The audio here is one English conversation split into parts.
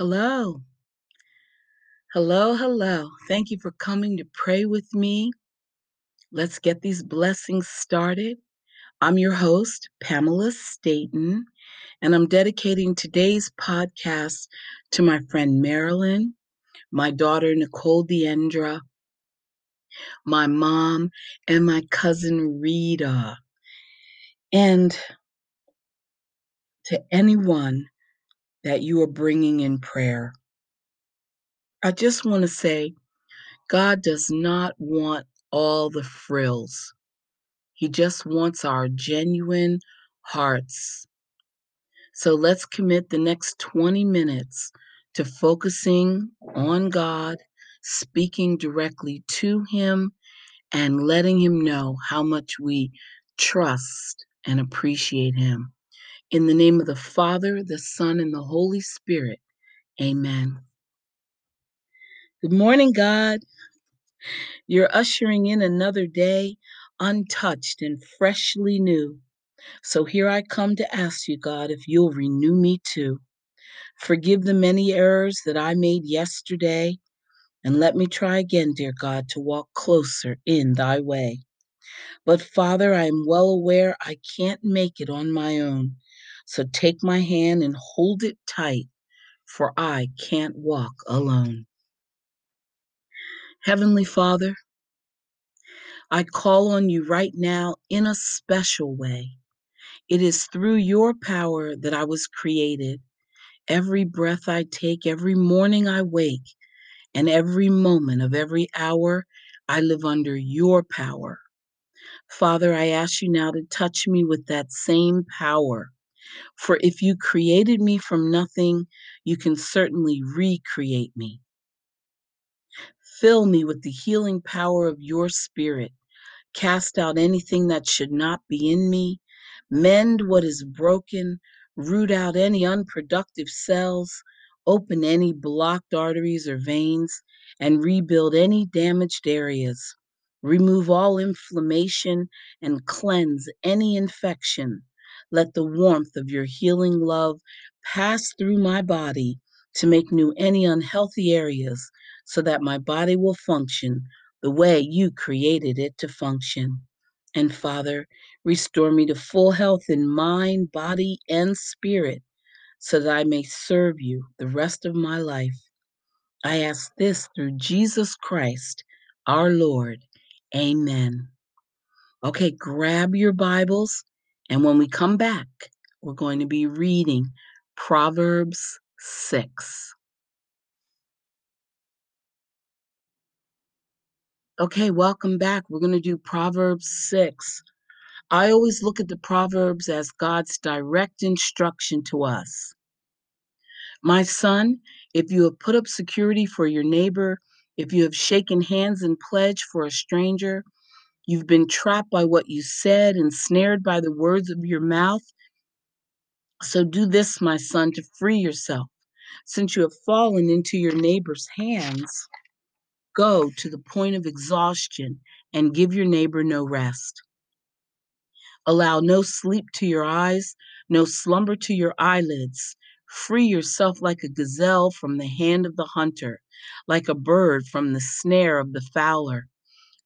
Hello. Hello, hello. Thank you for coming to pray with me. Let's get these blessings started. I'm your host, Pamela Staton, and I'm dedicating today's podcast to my friend Marilyn, my daughter Nicole Deendra, my mom, and my cousin Rita, and to anyone that you are bringing in prayer. I just want to say God does not want all the frills. He just wants our genuine hearts. So let's commit the next 20 minutes to focusing on God, speaking directly to Him, and letting Him know how much we trust and appreciate Him. In the name of the Father, the Son, and the Holy Spirit, amen. Good morning, God. You're ushering in another day untouched and freshly new. So here I come to ask you, God, if you'll renew me too. Forgive the many errors that I made yesterday, and let me try again, dear God, to walk closer in thy way. But Father, I am well aware I can't make it on my own. So take my hand and hold it tight, for I can't walk alone. Heavenly Father, I call on you right now in a special way. It is through your power that I was created. Every breath I take, every morning I wake, and every moment of every hour, I live under your power. Father, I ask you now to touch me with that same power. For if you created me from nothing, you can certainly recreate me. Fill me with the healing power of your spirit cast out anything that should not be in me, mend what is broken, root out any unproductive cells, open any blocked arteries or veins, and rebuild any damaged areas. Remove all inflammation and cleanse any infection. Let the warmth of your healing love pass through my body to make new any unhealthy areas so that my body will function the way you created it to function. And Father, restore me to full health in mind, body, and spirit so that I may serve you the rest of my life. I ask this through Jesus Christ, our Lord. Amen. Okay, grab your Bibles, and when we come back, we're going to be reading Proverbs 6. Okay, welcome back. We're going to do Proverbs 6. I always look at the Proverbs as God's direct instruction to us. My son, if you have put up security for your neighbor, if you have shaken hands in pledge for a stranger, you've been trapped by what you said and snared by the words of your mouth. So do this, my son, to free yourself. Since you have fallen into your neighbor's hands, go to the point of exhaustion and give your neighbor no rest. Allow no sleep to your eyes, no slumber to your eyelids. Free yourself like a gazelle from the hand of the hunter, like a bird from the snare of the fowler.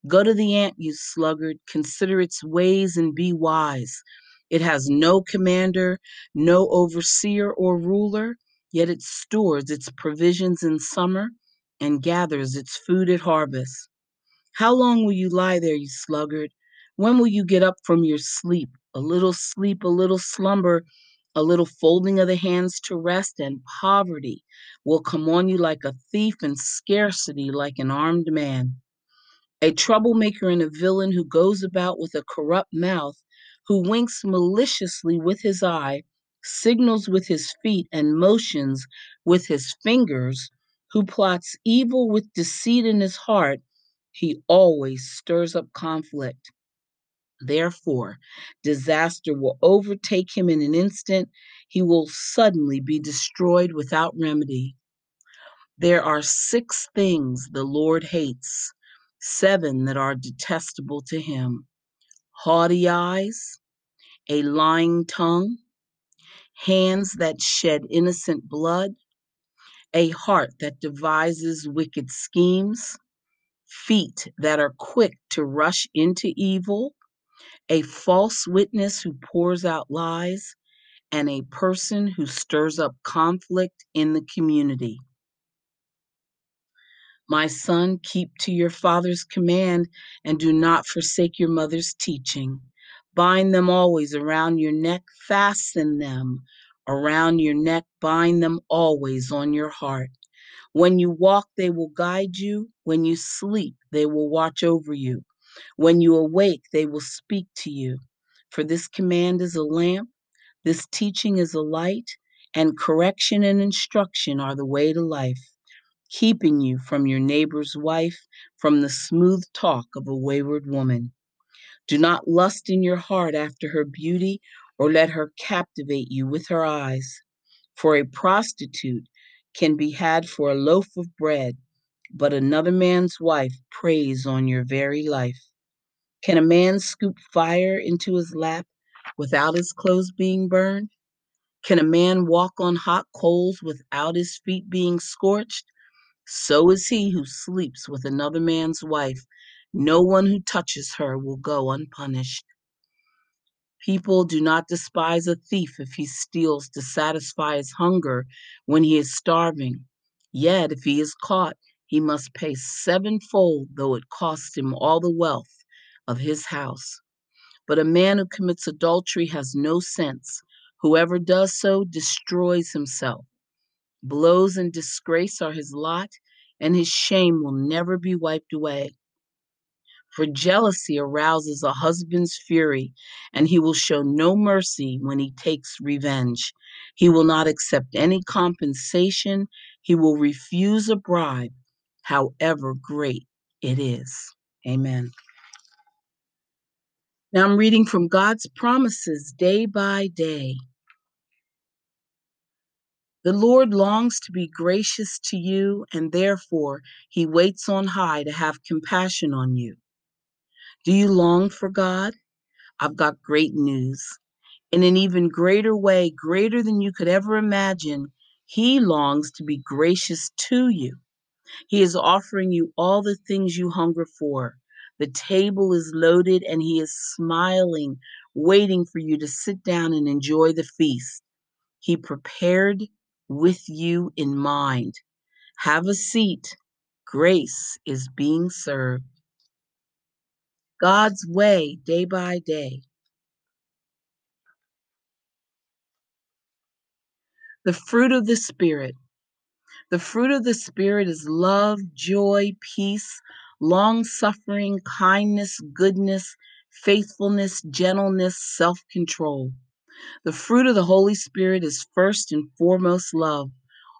Go to the ant, you sluggard, consider its ways and be wise. It has no commander, no overseer or ruler, yet it stores its provisions in summer and gathers its food at harvest. How long will you lie there, you sluggard? When will you get up from your sleep? A little sleep, a little slumber, a little folding of the hands to rest, and poverty will come on you like a thief, and scarcity like an armed man. A troublemaker and a villain who goes about with a corrupt mouth, who winks maliciously with his eye, signals with his feet, and motions with his fingers, who plots evil with deceit in his heart he always stirs up conflict. Therefore, disaster will overtake him in an instant. He will suddenly be destroyed without remedy. There are six things the Lord hates, seven that are detestable to him haughty eyes, a lying tongue, hands that shed innocent blood, a heart that devises wicked schemes, feet that are quick to rush into evil, a false witness who pours out lies, and a person who stirs up conflict in the community. My son, keep to your father's command and do not forsake your mother's teaching. Bind them always around your neck, fasten them around your neck, bind them always on your heart. When you walk, they will guide you. When you sleep, they will watch over you. When you awake, they will speak to you. For this command is a lamp, this teaching is a light, and correction and instruction are the way to life keeping you from your neighbor's wife, from the smooth talk of a wayward woman. Do not lust in your heart after her beauty, or let her captivate you with her eyes. For a prostitute can be had for a loaf of bread, but another man's wife preys on your very life. Can a man scoop fire into his lap without his clothes being burned? Can a man walk on hot coals without his feet being scorched? So is he who sleeps with another man's wife. No one who touches her will go unpunished. People do not despise a thief if he steals to satisfy his hunger when he is starving. Yet, if he is caught, he must pay sevenfold, though it costs him all the wealth of his house. But a man who commits adultery has no sense. Whoever does so destroys himself. Blows and disgrace are his lot, and his shame will never be wiped away. For jealousy arouses a husband's fury, and he will show no mercy when he takes revenge. He will not accept any compensation. He will refuse a bribe, however great it is. Amen. Now I'm reading from God's promises day by day. The Lord longs to be gracious to you, and therefore he waits on high to have compassion on you. Do you long for God? I've got great news. In an even greater way, greater than you could ever imagine, he longs to be gracious to you. He is offering you all the things you hunger for. The table is loaded, and he is smiling, waiting for you to sit down and enjoy the feast. He prepared with you in mind. Have a seat. Grace is being served. God's way, day by day. The fruit of the Spirit. The fruit of the Spirit is love, joy, peace, long suffering, kindness, goodness, faithfulness, gentleness, self control. The fruit of the Holy Spirit is first and foremost love.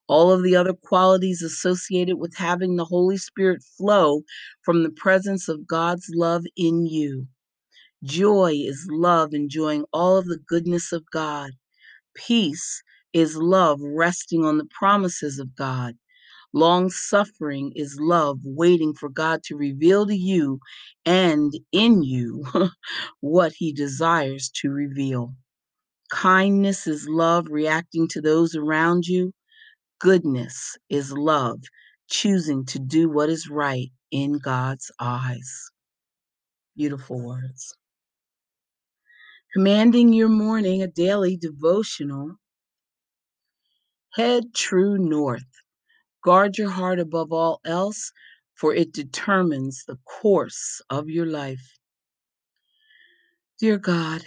All of the other qualities associated with having the Holy Spirit flow from the presence of God's love in you. Joy is love enjoying all of the goodness of God. Peace is love resting on the promises of God. Long suffering is love waiting for God to reveal to you and in you what he desires to reveal. Kindness is love reacting to those around you. Goodness is love choosing to do what is right in God's eyes. Beautiful words. Commanding your morning, a daily devotional. Head true north. Guard your heart above all else, for it determines the course of your life. Dear God,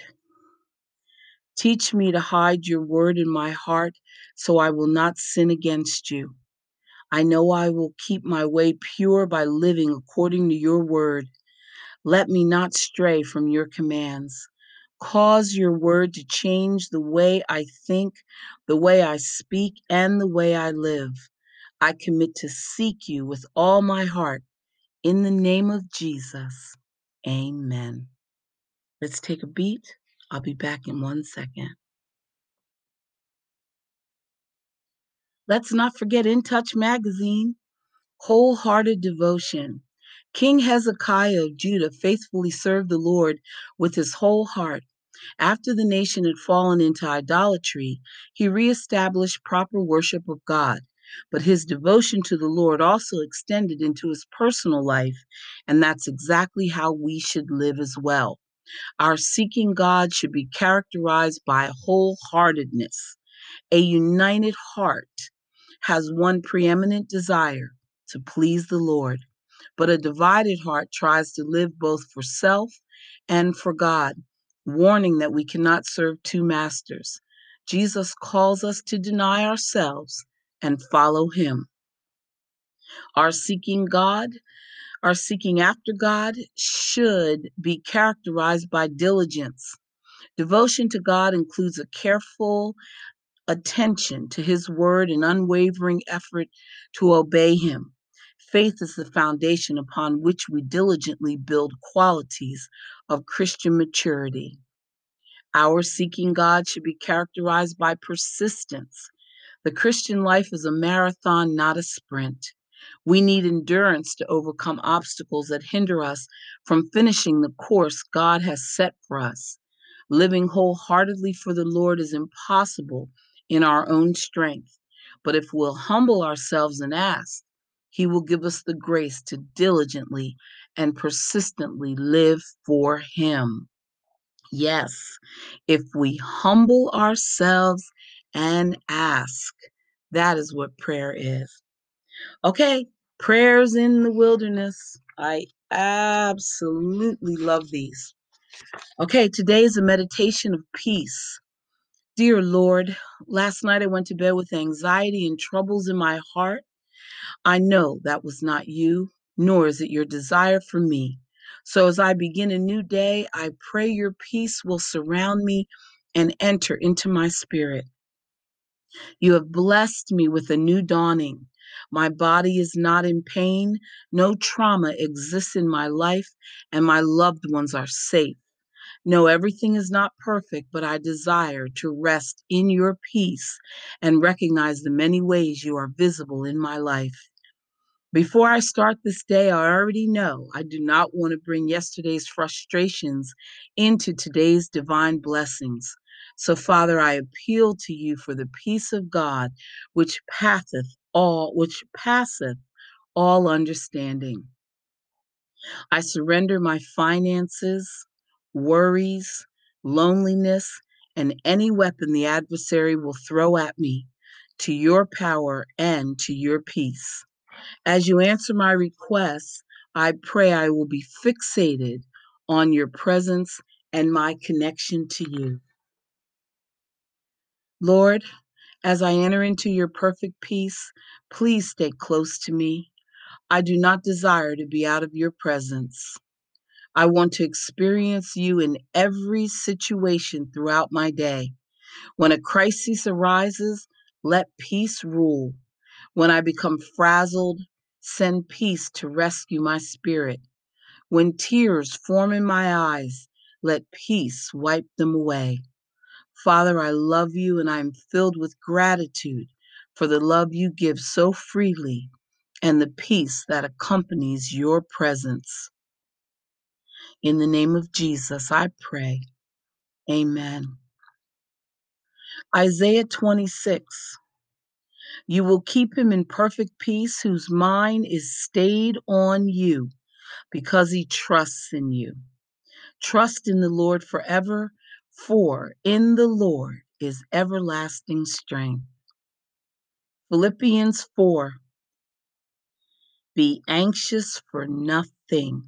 teach me to hide your word in my heart so I will not sin against you. I know I will keep my way pure by living according to your word. Let me not stray from your commands. Cause your word to change the way I think, the way I speak, and the way I live. I commit to seek you with all my heart. In the name of Jesus, amen. Let's take a beat. I'll be back in one second. Let's not forget In Touch Magazine, Wholehearted Devotion. King Hezekiah of Judah faithfully served the Lord with his whole heart. After the nation had fallen into idolatry, he reestablished proper worship of God. but his devotion to the Lord also extended into his personal life, and that's exactly how we should live as well. Our seeking God should be characterized by wholeheartedness. A united heart has one preeminent desire to please the Lord, but a divided heart tries to live both for self and for God, warning that we cannot serve two masters. Jesus calls us to deny ourselves and follow him. Our seeking God, our seeking after God should be characterized by diligence. Devotion to God includes a careful attention to his word and unwavering effort to obey him. Faith is the foundation upon which we diligently build qualities of Christian maturity. Our seeking God should be characterized by persistence. The Christian life is a marathon, not a sprint. We need endurance to overcome obstacles that hinder us from finishing the course God has set for us. Living wholeheartedly for the Lord is impossible in our own strength, but if we'll humble ourselves and ask, He will give us the grace to diligently and persistently live for Him. Yes, if we humble ourselves and ask, that is what prayer is. Okay, prayers in the wilderness. I absolutely love these. Okay, today is a meditation of peace. Dear Lord, last night I went to bed with anxiety and troubles in my heart. I know that was not you, nor is it your desire for me. So as I begin a new day, I pray your peace will surround me and enter into my spirit. You have blessed me with a new dawning. My body is not in pain. No trauma exists in my life, and my loved ones are safe. No, everything is not perfect, but I desire to rest in your peace and recognize the many ways you are visible in my life. Before I start this day, I already know I do not want to bring yesterday's frustrations into today's divine blessings. So, Father, I appeal to you for the peace of God, which passeth all, which passeth all understanding. I surrender my finances, worries, loneliness, and any weapon the adversary will throw at me to your power and to your peace. As you answer my requests, I pray I will be fixated on your presence and my connection to you. Lord, as I enter into your perfect peace, please stay close to me. I do not desire to be out of your presence. I want to experience you in every situation throughout my day. When a crisis arises, let peace rule. When I become frazzled, send peace to rescue my spirit. When tears form in my eyes, let peace wipe them away. Father, I love you and I am filled with gratitude for the love you give so freely and the peace that accompanies your presence. In the name of Jesus, I pray. Amen. Isaiah 26. You will keep him in perfect peace whose mind is stayed on you because he trusts in you. Trust in the Lord forever, for in the Lord is everlasting strength. Philippians 4 Be anxious for nothing,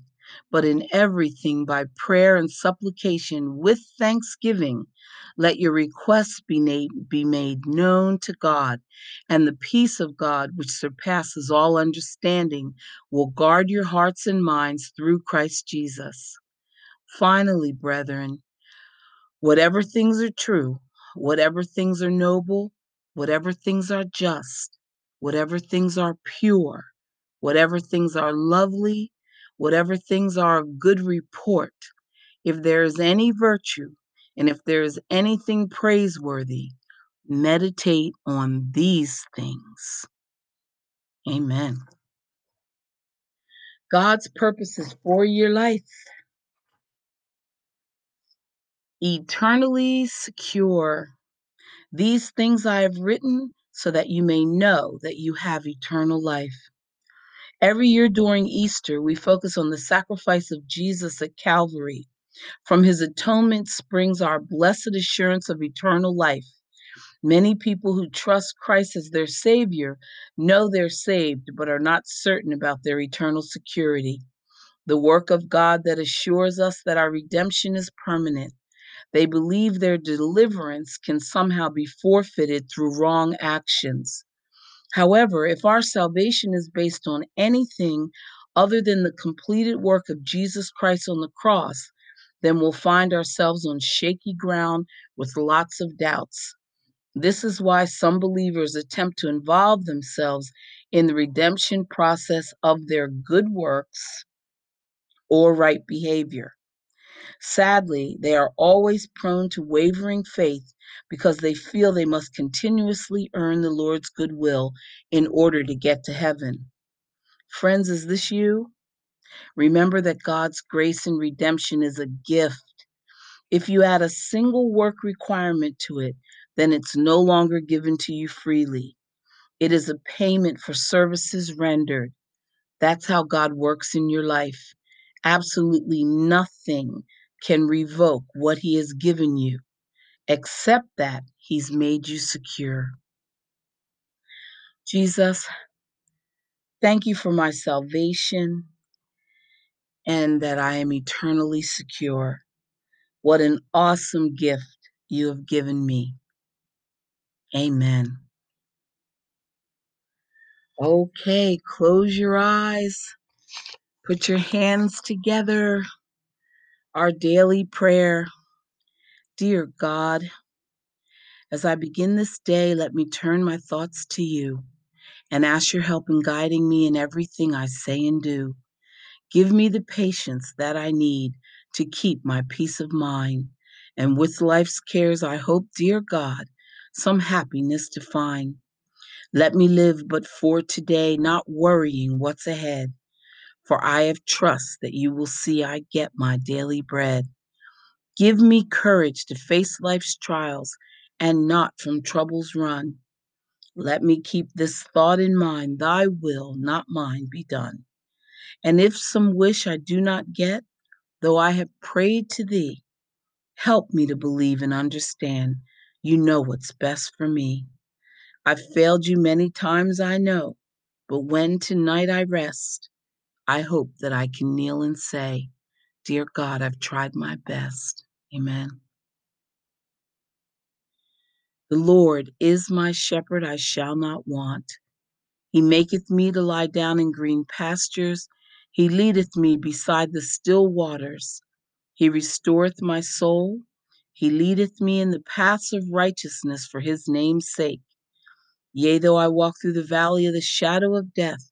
but in everything by prayer and supplication with thanksgiving, let your requests be made, be made known to God, and the peace of God, which surpasses all understanding, will guard your hearts and minds through Christ Jesus. Finally, brethren, whatever things are true, whatever things are noble, whatever things are just, whatever things are pure, whatever things are lovely, whatever things are of good report, if there is any virtue and if there is anything praiseworthy, meditate on these things. Amen. God's purposes for your life. Eternally secure. These things I have written so that you may know that you have eternal life. Every year during Easter, we focus on the sacrifice of Jesus at Calvary. From his atonement springs our blessed assurance of eternal life. Many people who trust Christ as their Savior know they're saved, but are not certain about their eternal security. The work of God that assures us that our redemption is permanent. They believe their deliverance can somehow be forfeited through wrong actions. However, if our salvation is based on anything other than the completed work of Jesus Christ on the cross, then we'll find ourselves on shaky ground with lots of doubts. This is why some believers attempt to involve themselves in the redemption process of their good works or right behavior. Sadly, they are always prone to wavering faith because they feel they must continuously earn the Lord's goodwill in order to get to heaven. Friends, is this you? Remember that God's grace and redemption is a gift. If you add a single work requirement to it, then it's no longer given to you freely. It is a payment for services rendered. That's how God works in your life. Absolutely nothing can revoke what He has given you, except that He's made you secure. Jesus, thank you for my salvation and that I am eternally secure. What an awesome gift you have given me. Amen. Okay, close your eyes, put your hands together. Our daily prayer. Dear God, as I begin this day, let me turn my thoughts to you and ask your help in guiding me in everything I say and do. Give me the patience that I need to keep my peace of mind. And with life's cares, I hope, dear God, some happiness to find. Let me live but for today, not worrying what's ahead. For I have trust that you will see I get my daily bread. Give me courage to face life's trials and not from troubles run. Let me keep this thought in mind Thy will, not mine, be done. And if some wish I do not get, though I have prayed to Thee, help me to believe and understand you know what's best for me. I've failed you many times, I know, but when tonight I rest, I hope that I can kneel and say, Dear God, I've tried my best. Amen. The Lord is my shepherd, I shall not want. He maketh me to lie down in green pastures. He leadeth me beside the still waters. He restoreth my soul. He leadeth me in the paths of righteousness for his name's sake. Yea, though I walk through the valley of the shadow of death,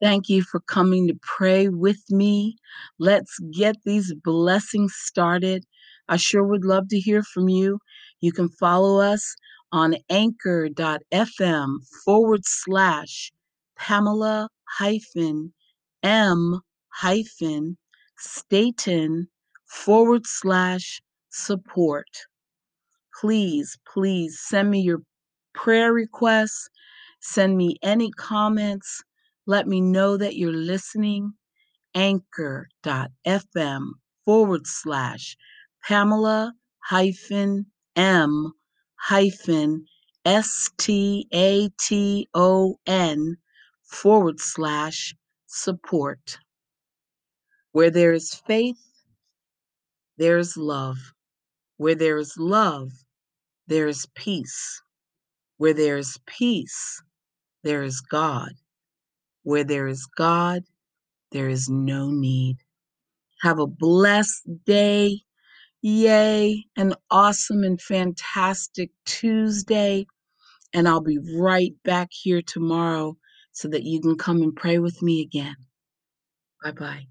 Thank you for coming to pray with me. Let's get these blessings started. I sure would love to hear from you. You can follow us on anchor.fm forward slash Pamela hyphen M hyphen Staton forward slash support. Please, please send me your prayer requests, send me any comments let me know that you're listening. Anchor.fm forward slash Pamela hyphen M hyphen S T A T O N forward slash support. Where there is faith, there is love. Where there is love, there is peace. Where there is peace, there is God. Where there is God, there is no need. Have a blessed day. Yay, an awesome and fantastic Tuesday. And I'll be right back here tomorrow so that you can come and pray with me again. Bye bye.